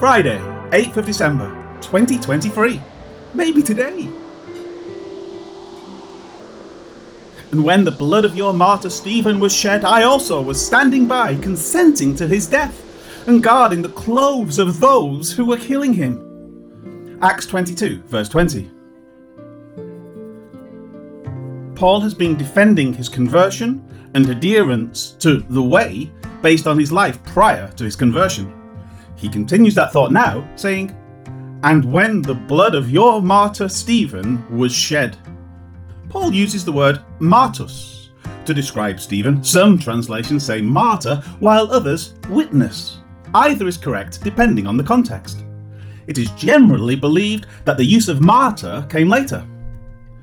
Friday, 8th of December, 2023. Maybe today. And when the blood of your martyr Stephen was shed, I also was standing by, consenting to his death, and guarding the clothes of those who were killing him. Acts 22, verse 20. Paul has been defending his conversion and adherence to the way based on his life prior to his conversion. He continues that thought now, saying, And when the blood of your martyr Stephen was shed. Paul uses the word martus to describe Stephen. Some translations say martyr, while others witness. Either is correct depending on the context. It is generally believed that the use of martyr came later.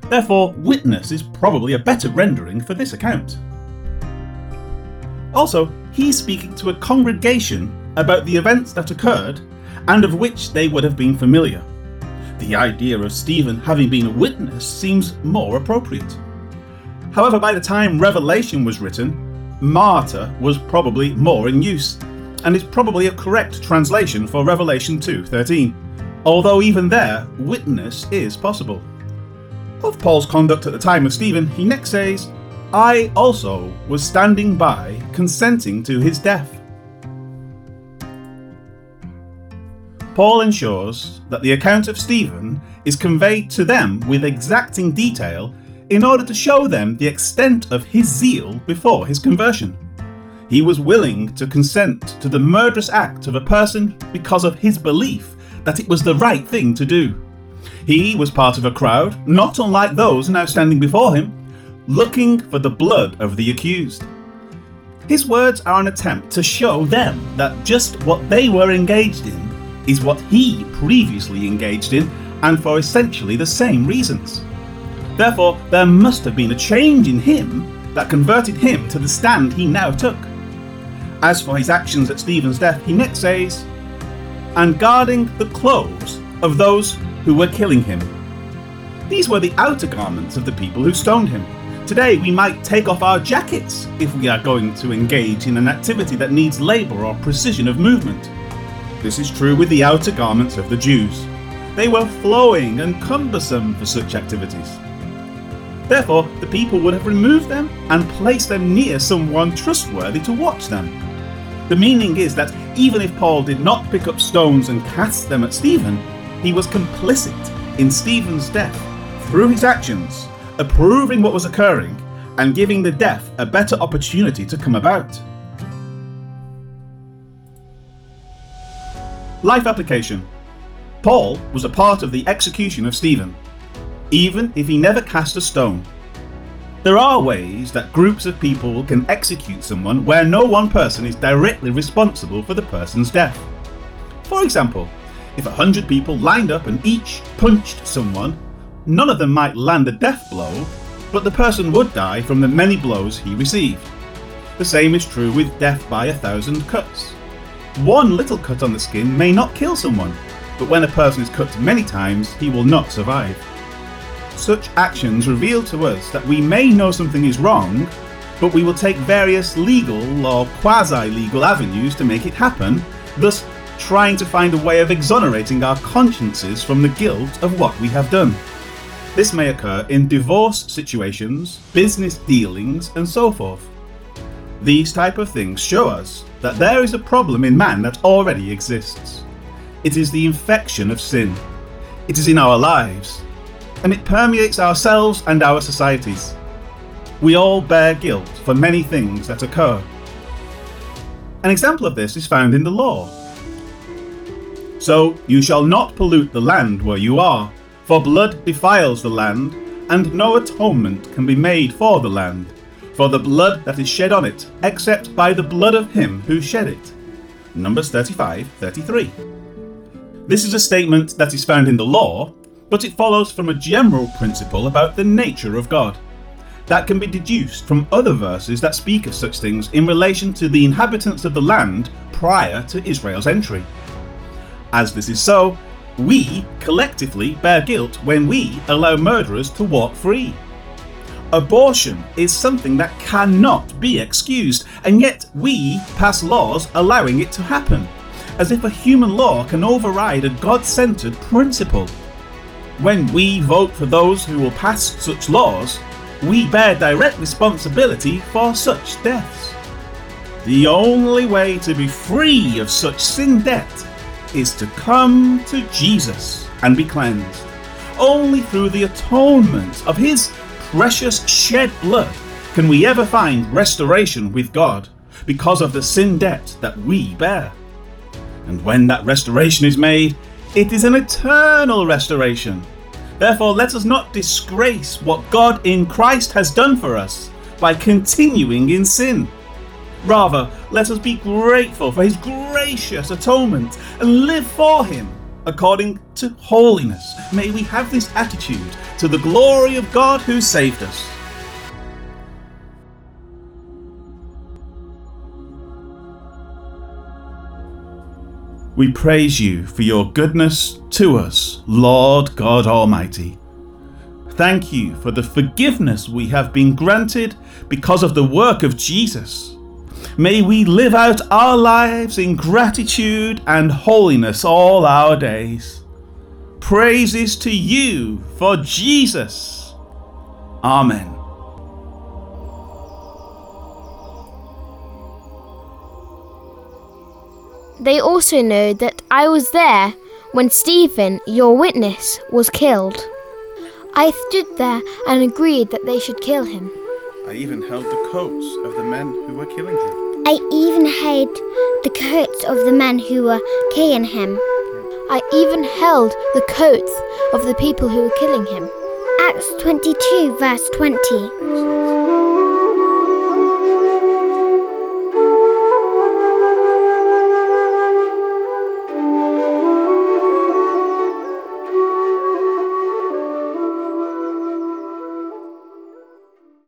Therefore, witness is probably a better rendering for this account. Also, he's speaking to a congregation about the events that occurred and of which they would have been familiar. The idea of Stephen having been a witness seems more appropriate. However, by the time Revelation was written, martyr was probably more in use, and is probably a correct translation for Revelation 2:13. Although even there, witness is possible. Of Paul's conduct at the time of Stephen, he next says, I also was standing by, consenting to his death. Paul ensures that the account of Stephen is conveyed to them with exacting detail in order to show them the extent of his zeal before his conversion. He was willing to consent to the murderous act of a person because of his belief that it was the right thing to do. He was part of a crowd, not unlike those now standing before him, looking for the blood of the accused. His words are an attempt to show them that just what they were engaged in is what he previously engaged in, and for essentially the same reasons. Therefore, there must have been a change in him that converted him to the stand he now took. As for his actions at Stephen's death, he next says, and guarding the clothes of those who were killing him. These were the outer garments of the people who stoned him. Today, we might take off our jackets if we are going to engage in an activity that needs labour or precision of movement. This is true with the outer garments of the Jews. They were flowing and cumbersome for such activities. Therefore, the people would have removed them and placed them near someone trustworthy to watch them. The meaning is that even if Paul did not pick up stones and cast them at Stephen, he was complicit in Stephen's death through his actions approving what was occurring and giving the deaf a better opportunity to come about. Life application Paul was a part of the execution of Stephen, even if he never cast a stone. There are ways that groups of people can execute someone where no one person is directly responsible for the person's death. For example, if a hundred people lined up and each punched someone none of them might land a death blow, but the person would die from the many blows he received. The same is true with death by a thousand cuts. One little cut on the skin may not kill someone, but when a person is cut many times, he will not survive. Such actions reveal to us that we may know something is wrong, but we will take various legal or quasi legal avenues to make it happen, thus trying to find a way of exonerating our consciences from the guilt of what we have done. This may occur in divorce situations, business dealings, and so forth. These type of things show us that there is a problem in man that already exists. It is the infection of sin. It is in our lives, and it permeates ourselves and our societies. We all bear guilt for many things that occur. An example of this is found in the law. So you shall not pollute the land where you are, for blood defiles the land, and no atonement can be made for the land, for the blood that is shed on it, except by the blood of him who shed it. Numbers 35 33. This is a statement that is found in the law, but it follows from a general principle about the nature of God. That can be deduced from other verses that speak of such things in relation to the inhabitants of the land prior to Israel's entry. As this is so, we collectively bear guilt when we allow murderers to walk free. Abortion is something that cannot be excused, and yet we pass laws allowing it to happen. as if a human law can override a God centered principle. When we vote for those who will pass such laws, we bear direct responsibility for such deaths. The only way to be free of such sin debt is to come to Jesus and be cleansed. Only through the atonement of His precious shed blood can we ever find restoration with God because of the sin debt that we bear. And when that restoration is made, it is an eternal restoration. Therefore, let us not disgrace what God in Christ has done for us by continuing in sin. Rather, let us be grateful for his gracious atonement and live for him according to holiness. May we have this attitude to the glory of God who saved us. We praise you for your goodness to us, Lord God Almighty. Thank you for the forgiveness we have been granted because of the work of Jesus. May we live out our lives in gratitude and holiness all our days. Praises to you for Jesus. Amen. They also know that I was there when Stephen, your witness, was killed. I stood there and agreed that they should kill him. I even held the coats of the men who were killing him. I even held the coats of the men who were killing him. I even held the coats of the people who were killing him. Acts 22, verse 20.